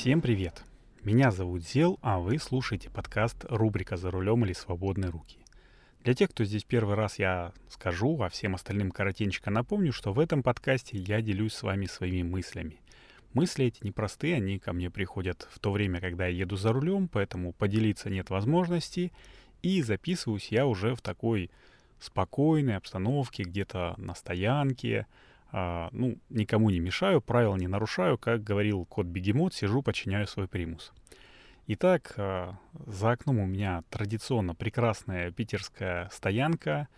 Всем привет! Меня зовут Зел, а вы слушаете подкаст рубрика «За рулем или свободные руки». Для тех, кто здесь первый раз, я скажу, а всем остальным коротенько напомню, что в этом подкасте я делюсь с вами своими мыслями. Мысли эти непростые, они ко мне приходят в то время, когда я еду за рулем, поэтому поделиться нет возможности, и записываюсь я уже в такой спокойной обстановке, где-то на стоянке, а, ну, никому не мешаю, правил не нарушаю, как говорил кот Бегемот, сижу, подчиняю свой примус. Итак, а, за окном у меня традиционно прекрасная питерская стоянка,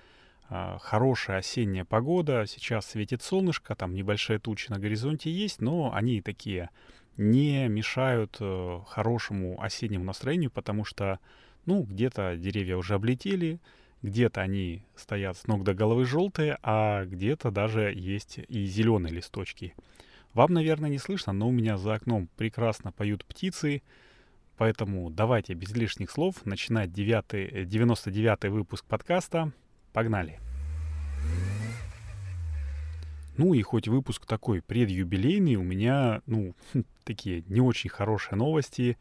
а, хорошая осенняя погода, сейчас светит солнышко, там небольшие тучи на горизонте есть, но они такие не мешают э, хорошему осеннему настроению, потому что, ну, где-то деревья уже облетели, где-то они стоят с ног до головы желтые, а где-то даже есть и зеленые листочки. Вам, наверное, не слышно, но у меня за окном прекрасно поют птицы, поэтому давайте без лишних слов начинать 9, 99 выпуск подкаста. Погнали! Ну и хоть выпуск такой предюбилейный, у меня, ну, такие не очень хорошие новости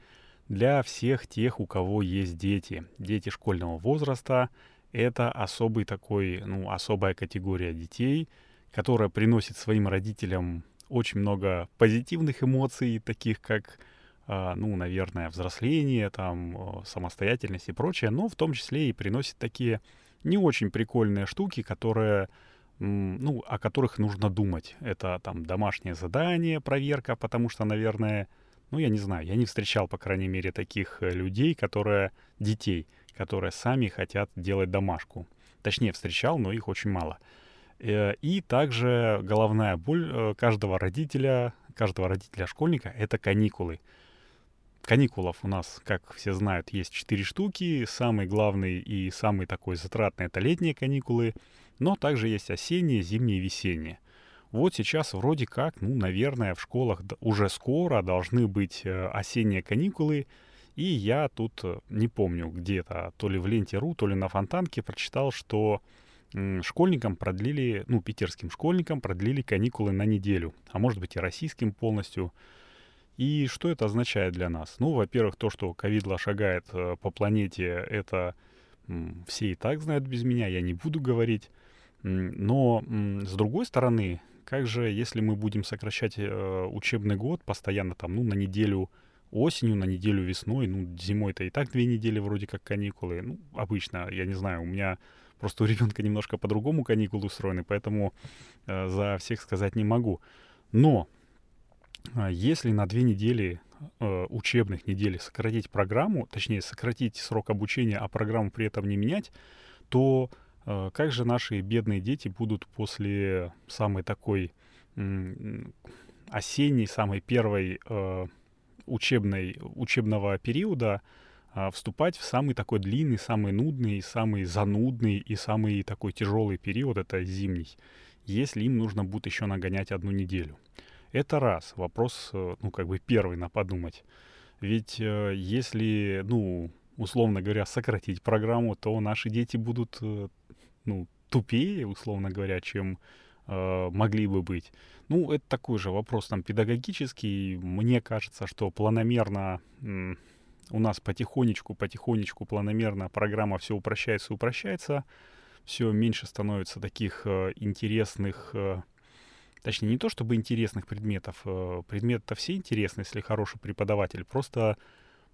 для всех тех, у кого есть дети. Дети школьного возраста — это особый такой, ну, особая категория детей, которая приносит своим родителям очень много позитивных эмоций, таких как, э, ну, наверное, взросление, там, э, самостоятельность и прочее, но в том числе и приносит такие не очень прикольные штуки, которые, ну, о которых нужно думать. Это там домашнее задание, проверка, потому что, наверное, ну, я не знаю, я не встречал, по крайней мере, таких э, людей, которые, детей, которые сами хотят делать домашку. Точнее, встречал, но их очень мало. Э, и также головная боль э, каждого родителя, каждого родителя-школьника — это каникулы. Каникулов у нас, как все знают, есть четыре штуки. Самый главный и самый такой затратный — это летние каникулы. Но также есть осенние, зимние и весенние. Вот сейчас вроде как, ну, наверное, в школах уже скоро должны быть э, осенние каникулы — и я тут э, не помню где-то, то ли в ленте.ру, то ли на Фонтанке прочитал, что школьникам продлили, ну, питерским школьникам продлили каникулы на неделю, а может быть и российским полностью. И что это означает для нас? Ну, во-первых, то, что ковидла шагает э, по планете, это все и так знают без меня, я не буду говорить. Но, с другой стороны, как же, если мы будем сокращать э, учебный год постоянно там, ну, на неделю осенью, на неделю весной, ну, зимой-то и так две недели вроде как каникулы. Ну, обычно, я не знаю, у меня просто у ребенка немножко по-другому каникулы устроены, поэтому э, за всех сказать не могу. Но э, если на две недели э, учебных недели сократить программу, точнее сократить срок обучения, а программу при этом не менять, то э, как же наши бедные дети будут после самой такой осенней, самой первой э, учебной, учебного периода а, вступать в самый такой длинный, самый нудный, самый занудный и самый такой тяжелый период, это зимний, если им нужно будет еще нагонять одну неделю. Это раз, вопрос, э, ну, как бы первый на подумать. Ведь э, если, ну, условно говоря, сократить программу, то наши дети будут, э, ну, тупее, условно говоря, чем э, могли бы быть. Ну, это такой же вопрос там педагогический. Мне кажется, что планомерно у нас потихонечку, потихонечку, планомерно программа все упрощается упрощается. Все меньше становится таких э, интересных, э, точнее, не то чтобы интересных предметов. Предметы-то все интересны, если хороший преподаватель. Просто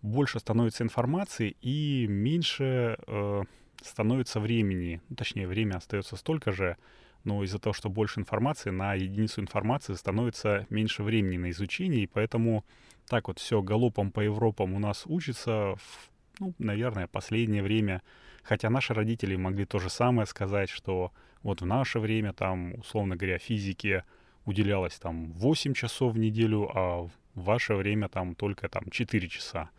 больше становится информации и меньше э, становится времени. Ну, точнее, время остается столько же, но из-за того, что больше информации, на единицу информации становится меньше времени на изучение, и поэтому так вот все галопом по Европам у нас учится, в, ну, наверное, последнее время. Хотя наши родители могли то же самое сказать, что вот в наше время там, условно говоря, физике уделялось там 8 часов в неделю, а в ваше время там только там 4 часа.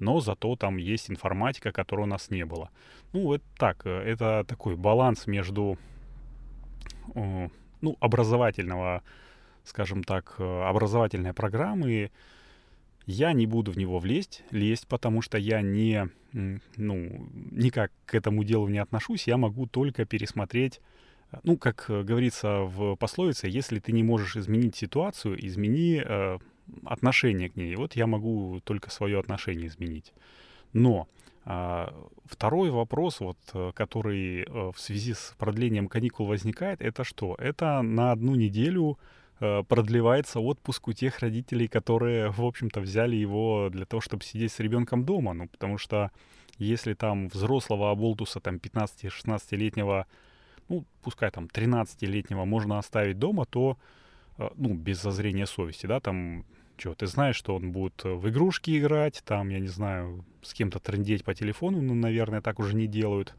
Но зато там есть информатика, которой у нас не было. Ну, это так, э, это такой баланс между ну, образовательного, скажем так, э, образовательной программы, я не буду в него влезть, лезть, потому что я не, ну, никак к этому делу не отношусь, я могу только пересмотреть, э, ну, как говорится в пословице, если ты не можешь изменить ситуацию, измени, э, отношение к ней. Вот я могу только свое отношение изменить. Но второй вопрос, вот, э, который э, в связи с продлением каникул возникает, это что? Это на одну неделю э, продлевается отпуск у тех родителей, которые, в общем-то, взяли его для того, чтобы сидеть с ребенком дома. Ну, потому что если там взрослого оболтуса, там 15-16-летнего, ну, пускай там 13-летнего можно оставить дома, то, ну, без зазрения совести, да, там что, ты знаешь, что он будет э, в игрушки играть, там, я не знаю, с кем-то трендеть по телефону, ну, наверное, так уже не делают.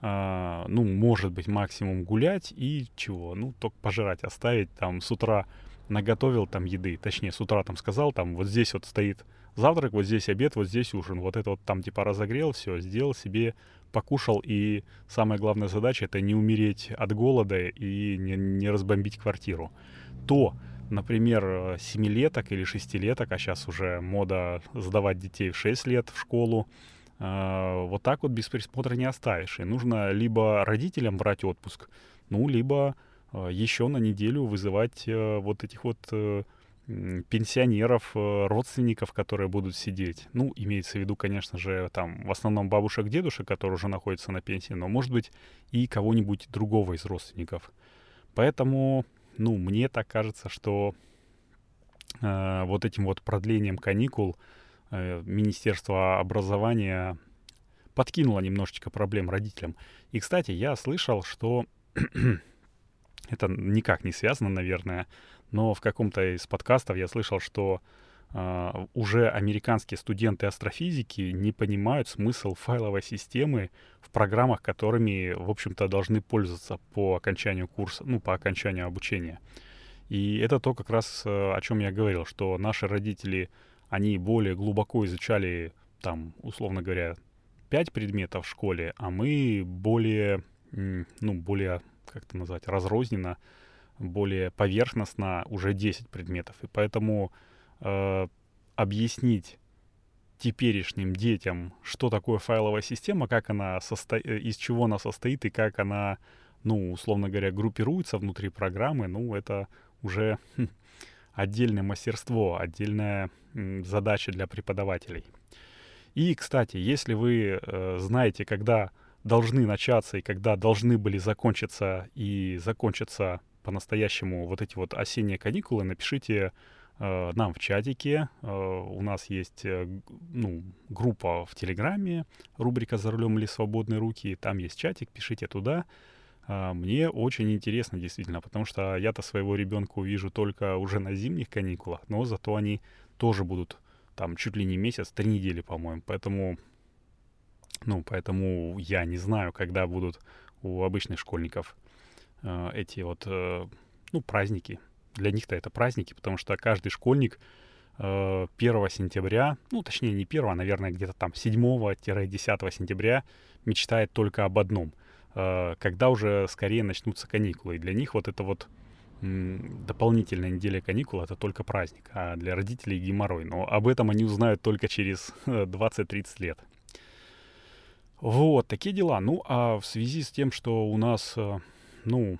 А, ну, может быть, максимум гулять и чего? Ну, только пожрать оставить, там, с утра наготовил там еды, точнее, с утра там сказал, там, вот здесь вот стоит завтрак, вот здесь обед, вот здесь ужин, вот это вот там типа разогрел, все, сделал себе, покушал, и самая главная задача это не умереть от голода и не, не разбомбить квартиру. То например, семилеток или шестилеток, а сейчас уже мода сдавать детей в 6 лет в школу, э, вот так вот без присмотра не оставишь. И нужно либо родителям брать отпуск, ну, либо э, еще на неделю вызывать э, вот этих вот пенсионеров, родственников, которые будут сидеть. Ну, имеется в виду, конечно же, там в основном бабушек, дедушек, которые уже находятся на пенсии, но, может быть, и кого-нибудь другого из родственников. Поэтому ну, мне так кажется, что э, вот этим вот продлением каникул э, Министерство образования подкинуло немножечко проблем родителям. И, кстати, я слышал, что это никак не связано, наверное, но в каком-то из подкастов я слышал, что уже американские студенты астрофизики не понимают смысл файловой системы в программах, которыми, в общем-то, должны пользоваться по окончанию курса, ну, по окончанию обучения. И это то, как раз э, о чем я говорил, что наши родители, они более глубоко изучали, там, условно говоря, 5 предметов в школе, а мы более, ну, более, как это назвать, разрозненно, более поверхностно уже 10 предметов. И поэтому э, объяснить теперешним детям, что такое файловая система, как она состо... Э, из чего она состоит и как она, ну, условно говоря, группируется внутри программы, ну, это уже хм, отдельное мастерство, отдельная м, задача для преподавателей. И, кстати, если вы э, знаете, когда должны начаться и когда должны были закончиться и закончиться по-настоящему вот эти вот осенние каникулы, напишите нам в чатике. Э, у нас есть э, ну, группа в Телеграме, рубрика «За рулем или свободные руки». Там есть чатик, пишите туда. Мне очень интересно, действительно, потому что я-то своего ребенка увижу только уже на зимних каникулах, но зато они тоже будут там чуть ли не месяц, три недели, по-моему. Поэтому, ну, поэтому я не знаю, когда будут у обычных школьников эти вот, ну, праздники, для них-то это праздники, потому что каждый школьник 1 э, сентября, ну, точнее, не 1, а, наверное, где-то там 7-10 сентября мечтает только об одном. Э, когда уже скорее начнутся каникулы. И для них вот это вот дополнительная неделя каникул — это только праздник, а для родителей геморрой. Но об этом они узнают только через 20-30 лет. Вот, такие дела. Ну, а в связи с тем, что у нас, э, ну,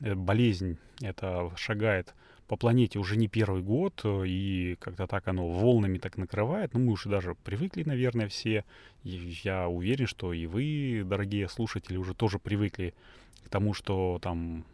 болезнь это шагает по планете уже не первый год, э, и как-то так оно волнами так накрывает. Ну, мы уже даже привыкли, наверное, все. И я уверен, что и вы, дорогие слушатели, уже тоже привыкли к тому, что там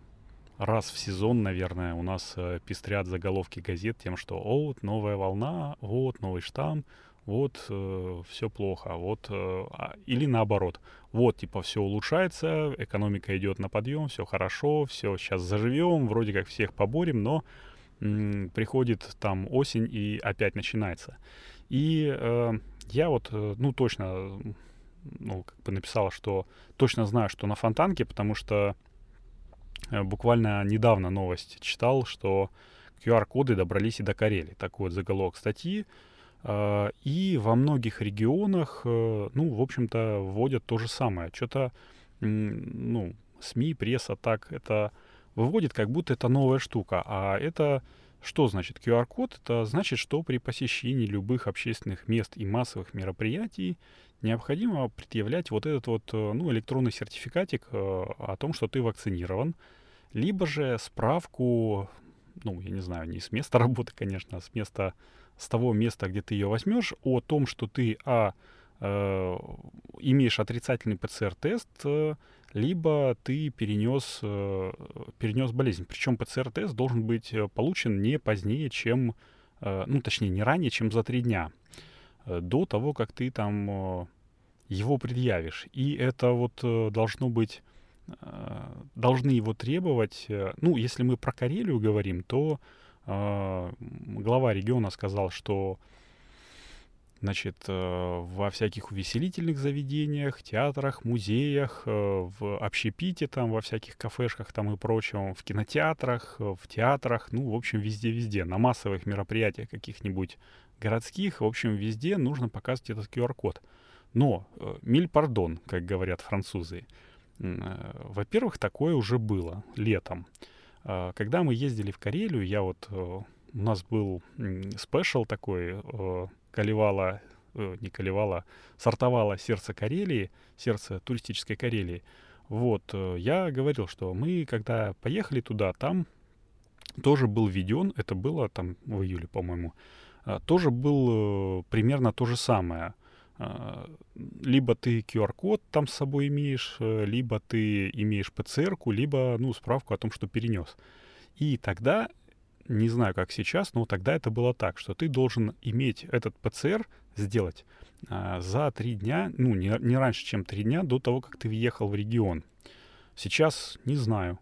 раз в сезон, наверное, у нас э, пестрят заголовки газет тем, что вот новая волна, вот новый штамм, вот э, все плохо, вот э, а, или наоборот, вот типа все улучшается, экономика идет на подъем, все хорошо, все сейчас заживем, вроде как всех поборем, но м, приходит там осень и опять начинается. И э, я вот, э, ну точно, ну как бы написала, что точно знаю, что на Фонтанке, потому что э, буквально недавно новость читал, что QR-коды добрались и до Карелии. Такой вот заголовок статьи. А, и во многих регионах, э, ну, в общем-то, вводят то же самое. Что-то, ну, СМИ, пресса так это выводит, как будто это новая штука. А это что значит QR-код? Это значит, что при посещении любых общественных мест и массовых мероприятий необходимо предъявлять вот этот вот, э, ну, электронный сертификатик э, о том, что ты вакцинирован, либо же справку ну, я не знаю, не с места работы, конечно, а с места, с того места, где ты ее возьмешь, о том, что ты, а, э, имеешь отрицательный ПЦР-тест, э, либо ты перенес, э, перенес болезнь. Причем ПЦР-тест должен быть э, получен не позднее, чем, э, ну, точнее, не ранее, чем за три дня, э, до того, как ты там э, его предъявишь. И это вот э, должно быть Э, должны его требовать. Э, ну, если мы про Карелию говорим, то глава региона сказал, что значит, во всяких увеселительных заведениях, театрах, музеях, в общепите, там, во всяких кафешках там и прочем, в кинотеатрах, в театрах, ну, в общем, везде-везде, на массовых мероприятиях каких-нибудь городских, в общем, везде нужно показывать этот QR-код. Но, миль пардон, как говорят французы, Э, во-первых, такое уже было летом. А, когда мы ездили в Карелию, я вот... Э, у нас был спешл такой, э, Калевала, не Калевала, сортовала сердце Карелии, сердце туристической Карелии. Вот, я говорил, что мы, когда поехали туда, там тоже был введен, это было там в июле, по-моему, тоже был примерно то же самое — а, либо ты QR-код там с собой имеешь, э, либо ты имеешь ПЦР-ку, либо, ну, справку о том, что перенес. И тогда, не знаю, как сейчас, но тогда это было так, что ты должен иметь этот ПЦР сделать а, за три дня, ну, не, не раньше, чем три дня до того, как ты въехал в регион. Сейчас не знаю.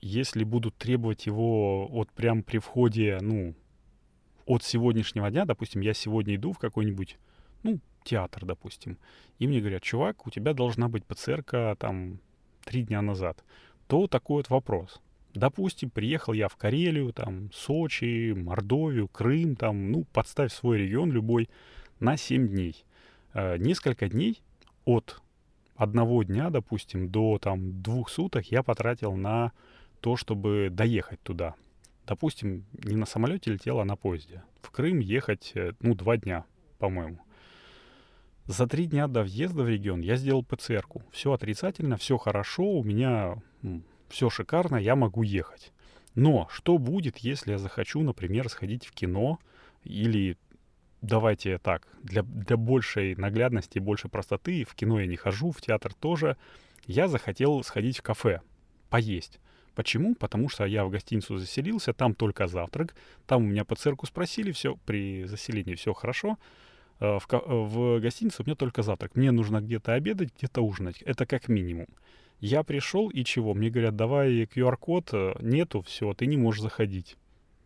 Если будут требовать его вот прям при входе, ну, от сегодняшнего дня, допустим, я сегодня иду в какой-нибудь, ну, театр, допустим, и мне говорят, чувак, у тебя должна быть ПЦР там три дня назад, то такой вот вопрос. Допустим, приехал я в Карелию, там, Сочи, Мордовию, Крым, там, ну, подставь свой регион любой на 7 дней. Э, несколько дней от одного дня, допустим, до там двух суток я потратил на то, чтобы доехать туда допустим, не на самолете летела, а на поезде. В Крым ехать, э, ну, два дня, по-моему. За три дня до въезда в регион я сделал ПЦРку. Все отрицательно, все хорошо, у меня все шикарно, я могу ехать. Но что будет, если я захочу, например, сходить в кино или давайте так, для, для большей наглядности и большей простоты, в кино я не хожу, в театр тоже, я захотел сходить в кафе, поесть. Почему? Потому что я в гостиницу заселился, там только завтрак, там у меня по цирку спросили, все, при заселении все хорошо. Э, в, в гостинице у меня только завтрак. Мне нужно где-то обедать, где-то ужинать. Это как минимум. Я пришел и чего? Мне говорят, давай QR-код. Э, нету, все, ты не можешь заходить.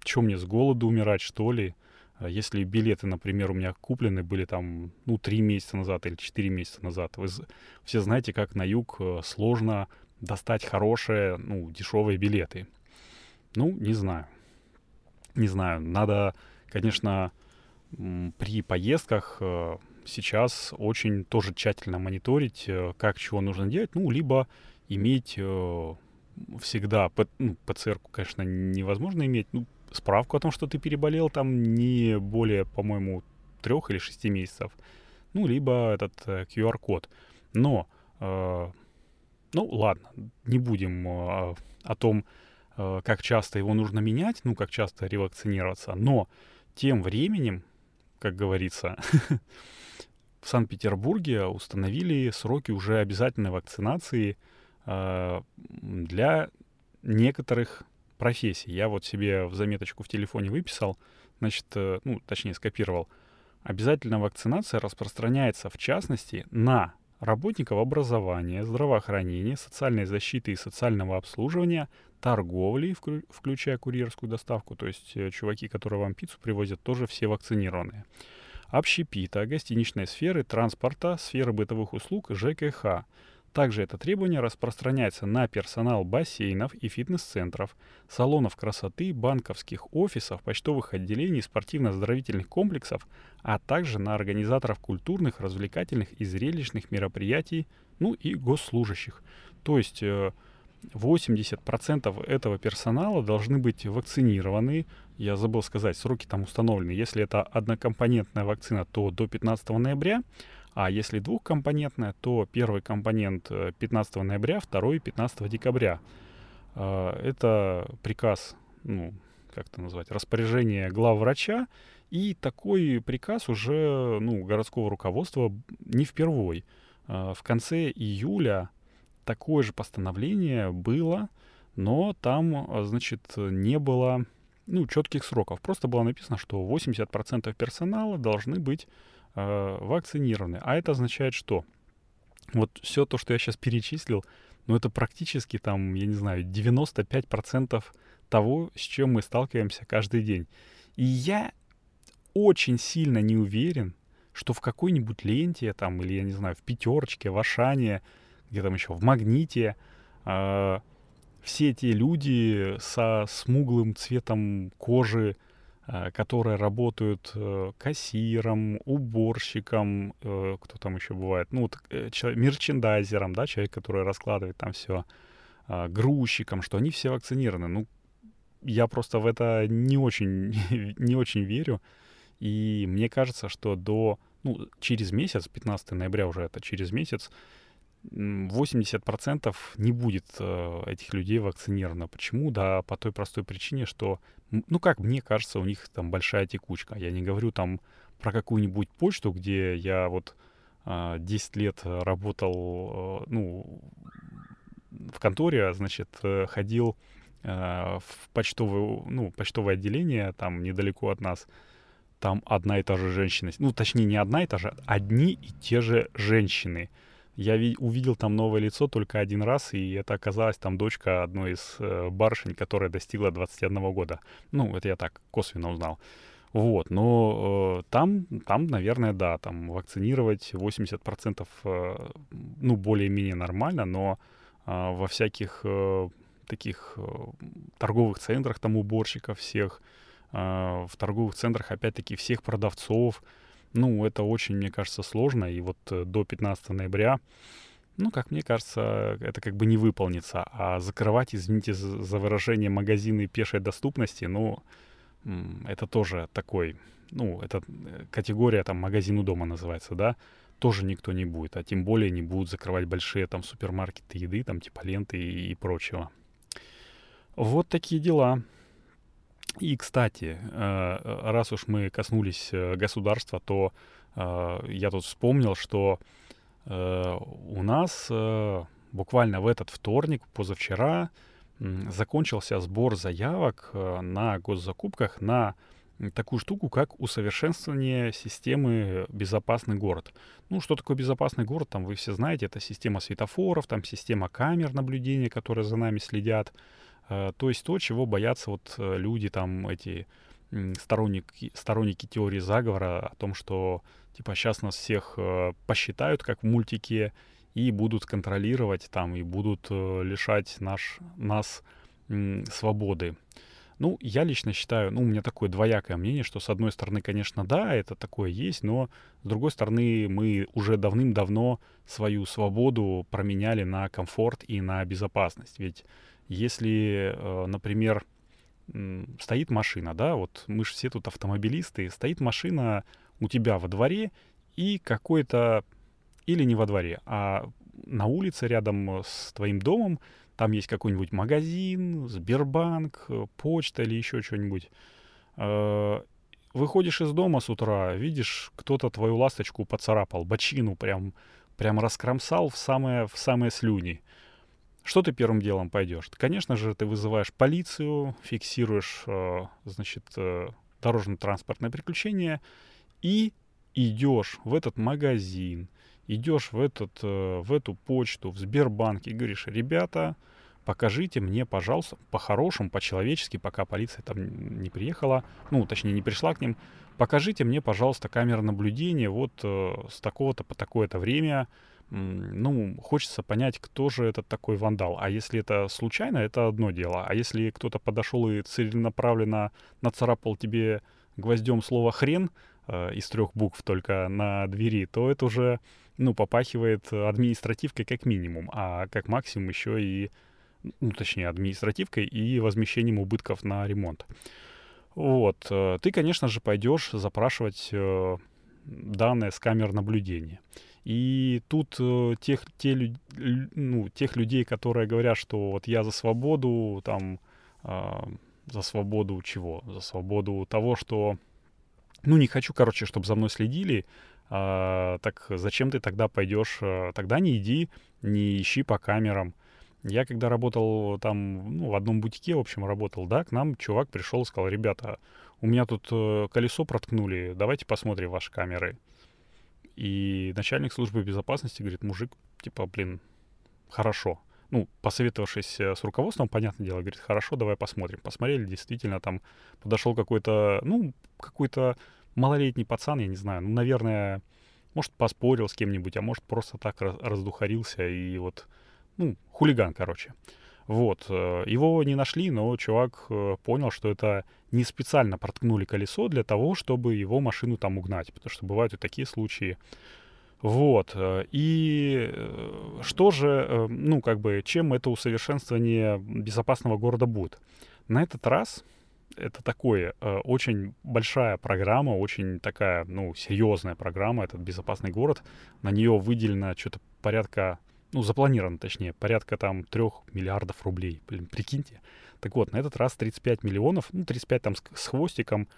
Чем мне с голоду умирать, что ли? Э, если билеты, например, у меня куплены были там, ну, три месяца назад или четыре месяца назад. Вы все знаете, как на юг сложно достать хорошие, ну, дешевые билеты? Ну, не знаю. Не знаю. Надо, конечно, при поездках э, сейчас очень тоже тщательно мониторить, э, как чего нужно делать. Ну, либо иметь э, всегда, ну, ПЦР, конечно, невозможно иметь, ну, справку о том, что ты переболел там не более, по-моему, трех или шести месяцев. Ну, либо этот QR-код. Но ну, ладно, не будем э, о том, э, как часто его нужно менять, ну, как часто ревакцинироваться, но тем временем, как говорится, в Санкт-Петербурге установили сроки уже обязательной вакцинации э, для некоторых профессий. Я вот себе в заметочку в телефоне выписал, значит, ну, точнее, скопировал. Обязательная вакцинация распространяется, в частности, на работников образования, здравоохранения, социальной защиты и социального обслуживания, торговли, включая курьерскую доставку, то есть э, чуваки, которые вам пиццу привозят, тоже все вакцинированные. Общепита, гостиничной сферы, транспорта, сферы бытовых услуг, ЖКХ. Также это требование распространяется на персонал бассейнов и фитнес-центров, салонов красоты, банковских офисов, почтовых отделений, спортивно-оздоровительных комплексов, а также на организаторов культурных, развлекательных и зрелищных мероприятий, ну и госслужащих. То есть 80% э, этого персонала должны быть вакцинированы. Я забыл сказать, сроки там установлены. Если это однокомпонентная вакцина, то до 15 ноября, а если двухкомпонентная, то первый компонент 15 э, ноября, второй 15 декабря. Э, это приказ, ну, как это назвать, распоряжение главврача, и такой приказ уже, ну, городского руководства не впервой. Э, в конце июля такое же постановление было, но там, значит, не было, ну, четких сроков. Просто было написано, что 80% персонала должны быть э, вакцинированы. А это означает что? Вот все то, что я сейчас перечислил, ну, это практически там, я не знаю, 95% того, с чем мы сталкиваемся каждый день. И я очень сильно не уверен, что в какой-нибудь ленте там, или, я не знаю, в пятерочке, в Ашане, где там еще, в Магните, э, все эти люди со смуглым цветом кожи, которые работают э, кассиром, уборщиком, э, кто там еще бывает, ну, вот, э, человек, мерчендайзером, да, человек, который раскладывает там все, э, грузчиком, что они все вакцинированы. Ну, я просто в это не очень, не очень верю. И мне кажется, что до, ну, через месяц, 15 ноября уже это через месяц, 80% не будет э, этих людей вакцинировано. Почему? Да, по той простой причине, что, ну, как мне кажется, у них там большая текучка. Я не говорю там про какую-нибудь почту, где я вот э, 10 лет работал, э, ну, в конторе, значит, э, ходил в почтовое, ну, почтовое отделение, там недалеко от нас, там одна и та же женщина, ну, точнее, не одна и та же, одни и те же женщины — я ви- увидел там новое лицо только один раз, и это оказалась там дочка одной из э, барышень, которая достигла 21 года. Ну, это я так косвенно узнал. Вот, но э, там, там, наверное, да, там вакцинировать 80% э, ну, более-менее нормально, но э, во всяких э, таких э, торговых центрах, там уборщиков всех, э, в торговых центрах, опять-таки, всех продавцов, ну, это очень, мне кажется, сложно. И вот э, до 15 ноября, ну, как мне кажется, это как бы не выполнится. А закрывать, извините за выражение, магазины пешей доступности, ну, это тоже такой, ну, это э, категория там магазин у дома называется, да, тоже никто не будет. А тем более не будут закрывать большие там супермаркеты еды, там типа ленты и, и прочего. Вот такие дела. И, кстати, э, раз уж мы коснулись э, государства, то э, я тут вспомнил, что у нас буквально в этот вторник, позавчера, закончился сбор заявок на госзакупках на такую штуку, как усовершенствование системы «Безопасный город». Ну, что такое «Безопасный город», там вы все знаете, это система светофоров, там система камер наблюдения, которые за нами следят, Э, то есть то, чего боятся вот э, люди, там, эти сторонники, сторонники теории заговора о том, что, типа, сейчас нас всех э, посчитают, как в мультике, и будут контролировать там, и будут лишать наш, нас свободы. Ну, я лично считаю, ну, у меня такое двоякое мнение, что с одной стороны, конечно, да, это такое есть, но с другой стороны, мы уже давным-давно свою свободу променяли на комфорт и на безопасность. Ведь если, э, например, стоит машина, да, вот мы же все тут автомобилисты, стоит машина у тебя во дворе и какой-то, или не во дворе, а на улице рядом с твоим домом, там есть какой-нибудь магазин, Сбербанк, почта или еще что-нибудь. Э, выходишь из дома с утра, видишь, кто-то твою ласточку поцарапал, бочину прям, прям раскромсал в самые, в самые слюни. Что ты первым делом пойдешь? Конечно же, ты вызываешь полицию, фиксируешь, э, значит, э, дорожно-транспортное приключение и идешь в этот магазин, идешь в, этот, э, в эту почту, в Сбербанк и говоришь, ребята, покажите мне, пожалуйста, по-хорошему, по-человечески, пока полиция там не приехала, ну, точнее, не пришла к ним, покажите мне, пожалуйста, камеры наблюдения вот с такого-то по такое-то время, ну, хочется понять, кто же этот такой вандал. А если это случайно, это одно дело. А если кто-то подошел и целенаправленно нацарапал тебе гвоздем слово «хрен» э, из трех букв только на двери, то это уже, ну, попахивает административкой как минимум, а как максимум еще и, ну, точнее, административкой и возмещением убытков на ремонт. Вот. Э, ты, конечно же, пойдешь запрашивать э, данные с камер наблюдения. И тут э, тех, те, ну, тех людей, которые говорят, что вот я за свободу, там, э, за свободу чего? За свободу того, что, ну, не хочу, короче, чтобы за мной следили, э, так зачем ты тогда пойдешь? Э, тогда не иди, не ищи по камерам. Я когда работал там, ну, в одном бутике, в общем, работал, да, к нам чувак пришел и сказал, ребята, у меня тут э, колесо проткнули, давайте посмотрим ваши камеры. И начальник службы безопасности говорит, мужик, типа, блин, хорошо. Ну, посоветовавшись э, с руководством, понятное дело, говорит, хорошо, давай посмотрим. Посмотрели, действительно, там подошел какой-то, ну, какой-то малолетний пацан, я не знаю, ну, наверное, может, поспорил с кем-нибудь, а может, просто так раздухарился и вот, ну, хулиган, короче. Вот. Э, его не нашли, но чувак э, понял, что это не специально проткнули колесо для того, чтобы его машину там угнать. Потому что бывают и такие случаи. Вот. Э, и что же, ну, как бы, чем это усовершенствование безопасного города будет? На этот раз это такое, очень большая программа, очень такая, ну, серьезная программа, этот безопасный город. На нее выделено что-то порядка ну, запланировано, точнее, порядка там трех миллиардов рублей. Блин, прикиньте. Так вот, на этот раз 35 миллионов, ну, 35 там с, с хвостиком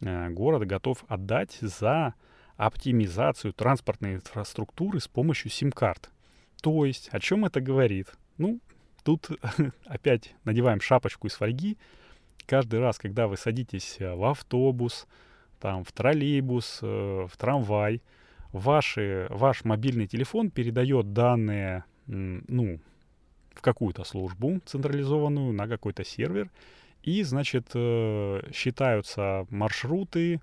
э, город готов отдать за оптимизацию транспортной инфраструктуры с помощью сим-карт. То есть, о чем это говорит? Ну, тут опять надеваем шапочку из фольги. Каждый раз, когда вы садитесь э, в автобус, там, в троллейбус, э, в трамвай, ваши, ваш мобильный телефон передает данные, ну, в какую-то службу централизованную, на какой-то сервер, и, значит, э, считаются маршруты,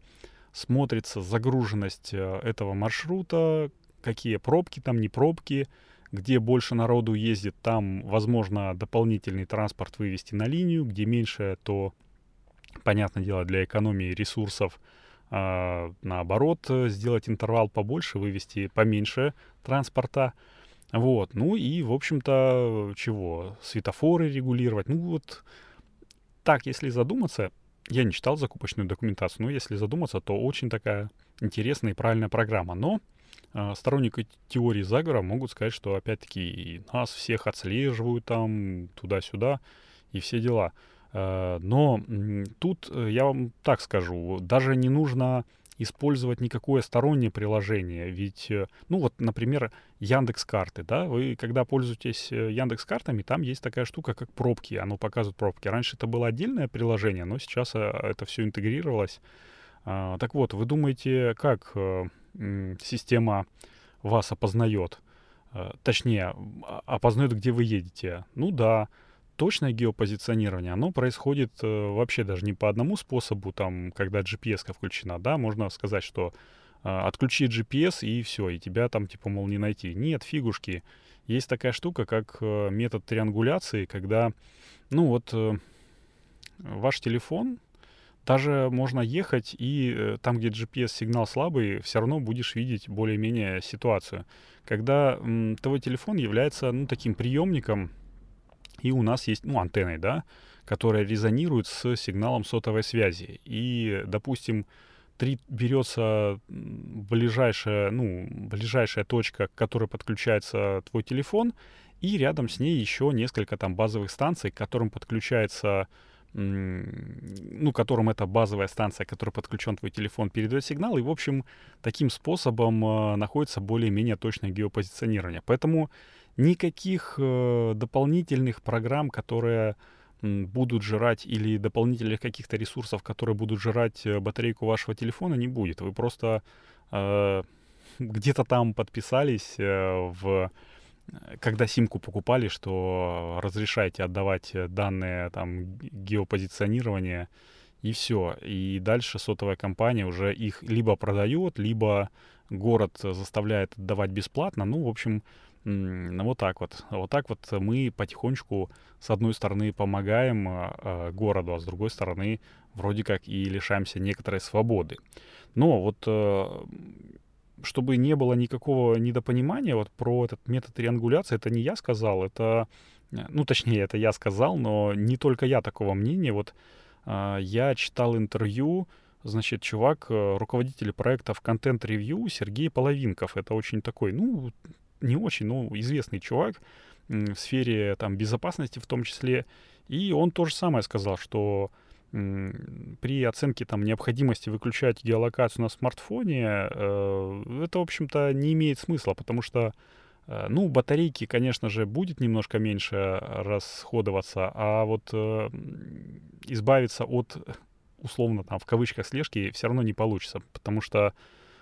смотрится загруженность э, этого маршрута, какие пробки там, не пробки, где больше народу ездит, там, возможно, дополнительный транспорт вывести на линию, где меньше, то, понятное дело, для экономии ресурсов – наоборот, э, сделать интервал побольше, вывести поменьше транспорта. Вот, ну и, в общем-то, чего, светофоры регулировать. Ну вот, так, если задуматься, я не читал закупочную документацию, но если задуматься, то очень такая интересная и правильная программа. Но э, сторонники теории заговора могут сказать, что опять-таки нас всех отслеживают там туда-сюда и все дела. Э, но тут э, я вам так скажу, даже не нужно использовать никакое стороннее приложение. Ведь, э, ну вот, например, Яндекс карты, да, вы когда пользуетесь Яндекс картами, там есть такая штука, как пробки, оно показывает пробки. Раньше это было отдельное приложение, но сейчас это все интегрировалось. А, так вот, вы думаете, как система вас опознает? Точнее, опознает, где вы едете? Ну да, точное геопозиционирование, оно происходит э, вообще даже не по одному способу, там, когда GPS включена, да, можно сказать, что э, отключи GPS и все, и тебя там, типа, мол, не найти. Нет, фигушки. Есть такая штука, как э, метод триангуляции, когда, ну вот, э, ваш телефон, даже можно ехать, и э, там, где GPS-сигнал слабый, все равно будешь видеть более-менее ситуацию. Когда м, твой телефон является, ну, таким приемником, и у нас есть, ну, антенной, да, которая резонирует с сигналом сотовой связи. И, допустим, три берется ближайшая, ну, ближайшая точка, к которой подключается твой телефон, и рядом с ней еще несколько там базовых станций, к которым подключается ну, которым эта базовая станция, к которой подключен твой телефон, передает сигнал, и, в общем, таким способом э, находится более-менее точное геопозиционирование. Поэтому никаких э, дополнительных программ, которые будут жрать или дополнительных каких-то ресурсов, которые будут жрать э, батарейку вашего телефона, не будет. Вы просто э, где-то там подписались э, в когда симку покупали, что разрешаете отдавать э, данные там геопозиционирования и все. И дальше сотовая компания уже их либо продает, либо город заставляет отдавать бесплатно. Ну, в общем, ну, вот так вот. Вот так вот мы потихонечку, с одной стороны, помогаем э, городу, а с другой стороны, вроде как и лишаемся некоторой свободы. Но вот э, чтобы не было никакого недопонимания вот про этот метод триангуляции, это не я сказал, это, ну, точнее, это я сказал, но не только я такого мнения. Вот э, я читал интервью Значит, чувак, э, руководитель в Review Сергей Половинков. Это очень такой, ну, не очень, но известный чувак в сфере там безопасности в том числе. И он то же самое сказал, что при оценке там необходимости выключать геолокацию на смартфоне, э, это, в общем-то, не имеет смысла, потому что, э, ну, батарейки, конечно же, будет немножко меньше расходоваться, а вот э, избавиться от, условно, там, в кавычках, слежки все равно не получится, потому что,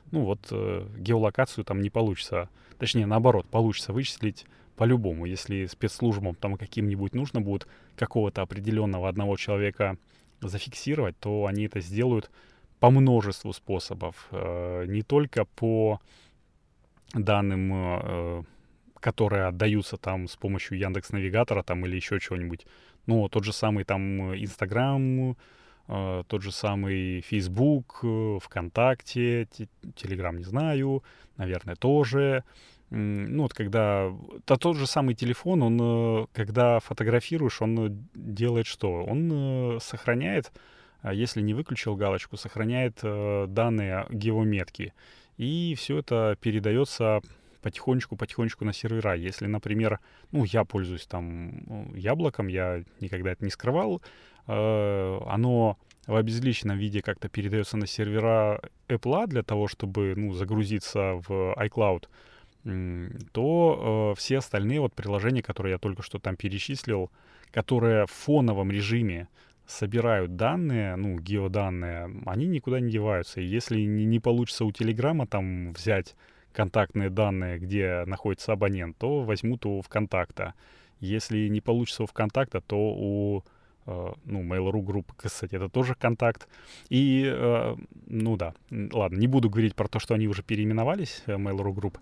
ну, вот геолокацию там не получится, точнее, наоборот, получится вычислить по-любому, если спецслужбам там каким-нибудь нужно будет какого-то определенного одного человека зафиксировать, то они это сделают по множеству способов. Э, не только по данным, э, которые отдаются там с помощью Яндекс Навигатора там или еще чего-нибудь. Ну, тот же самый там Инстаграм, э, тот же самый Facebook, ВКонтакте, Телеграм не знаю, наверное, тоже ну вот когда, да, тот же самый телефон, он, э, когда фотографируешь, он э, делает что? Он э, сохраняет, а если не выключил галочку, сохраняет данные геометки. И все это передается потихонечку-потихонечку на сервера. Если, например, ну, я пользуюсь там яблоком, я никогда это не скрывал, оно в обезличенном виде как-то передается на сервера Apple для того, чтобы, ну, загрузиться в iCloud то э, все остальные вот приложения, которые я только что там перечислил, которые в фоновом режиме собирают данные, ну, геоданные, они никуда не деваются. И если не, не получится у Телеграма там взять контактные данные, где находится абонент, то возьмут у ВКонтакта. Если не получится у ВКонтакта, то у Э, ну, Mail.ru группа, кстати, это тоже контакт. И, э, ну да, ладно, не буду говорить про то, что они уже переименовались, э, Mail.ru групп,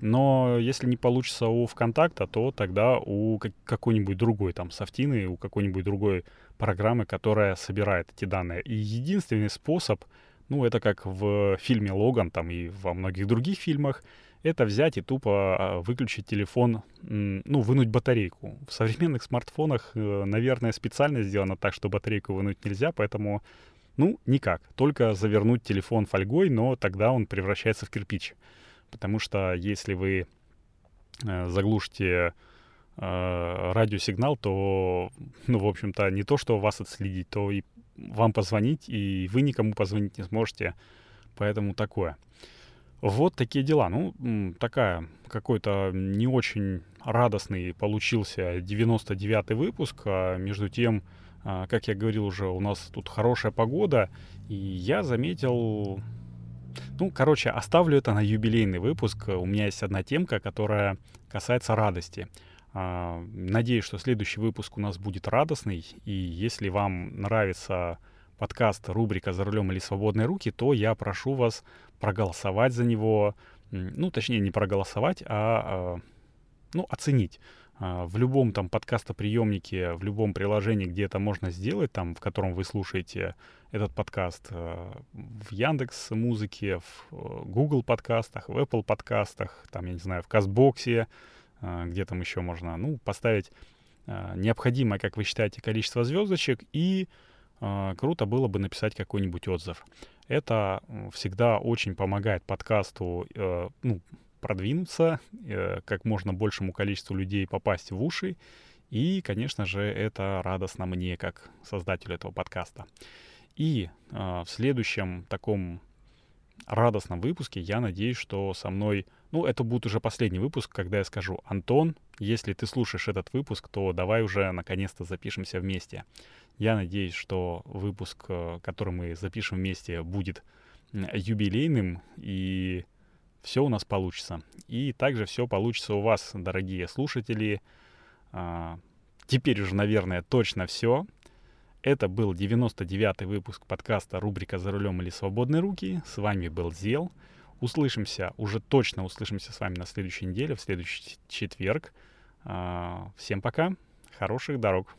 но если не получится у ВКонтакта, то тогда у какой-нибудь другой там софтины, у какой-нибудь другой программы, которая собирает эти данные. И единственный способ, ну, это как в фильме «Логан» там и во многих других фильмах, это взять и тупо а, выключить телефон, ну, вынуть батарейку. В современных смартфонах, э, наверное, специально сделано так, что батарейку вынуть нельзя, поэтому, ну, никак. Только завернуть телефон фольгой, но тогда он превращается в кирпич. Потому что если вы э, заглушите э, радиосигнал, то, ну, в общем-то, не то, что вас отследить, то и вам позвонить, и вы никому позвонить не сможете. Поэтому такое. Вот такие дела. Ну, такая какой-то не очень радостный получился 99-й выпуск. А между тем, а, как я говорил уже, у нас тут хорошая погода. И я заметил... Ну, короче, оставлю это на юбилейный выпуск. У меня есть одна темка, которая касается радости. А, надеюсь, что следующий выпуск у нас будет радостный. И если вам нравится подкаст рубрика «За рулем или свободные руки», то я прошу вас проголосовать за него, ну, точнее, не проголосовать, а, а ну, оценить. А, в любом там подкастоприемнике, в любом приложении, где это можно сделать, там, в котором вы слушаете этот подкаст, а, в Яндекс Музыке, в э, Google подкастах, в Apple подкастах, там, я не знаю, в Кастбоксе, где там еще можно, ну, поставить необходимое, как вы считаете, количество звездочек и круто было бы написать какой-нибудь отзыв. Это всегда очень помогает подкасту э, ну, продвинуться, э, как можно большему количеству людей попасть в уши. И, конечно же, это радостно мне, как создателю этого подкаста. И э, в следующем таком радостном выпуске я надеюсь, что со мной... Ну, это будет уже последний выпуск, когда я скажу, Антон, если ты слушаешь этот выпуск, то давай уже наконец-то запишемся вместе. Я надеюсь, что выпуск, э, который мы запишем вместе, будет юбилейным, и все у нас получится. И также все получится у вас, дорогие слушатели. А, теперь уже, наверное, точно все. Это был 99-й выпуск подкаста рубрика «За рулем или свободные руки». С вами был Зел. Услышимся, уже точно услышимся с вами на следующей неделе, в следующий четверг. А, всем пока, хороших дорог.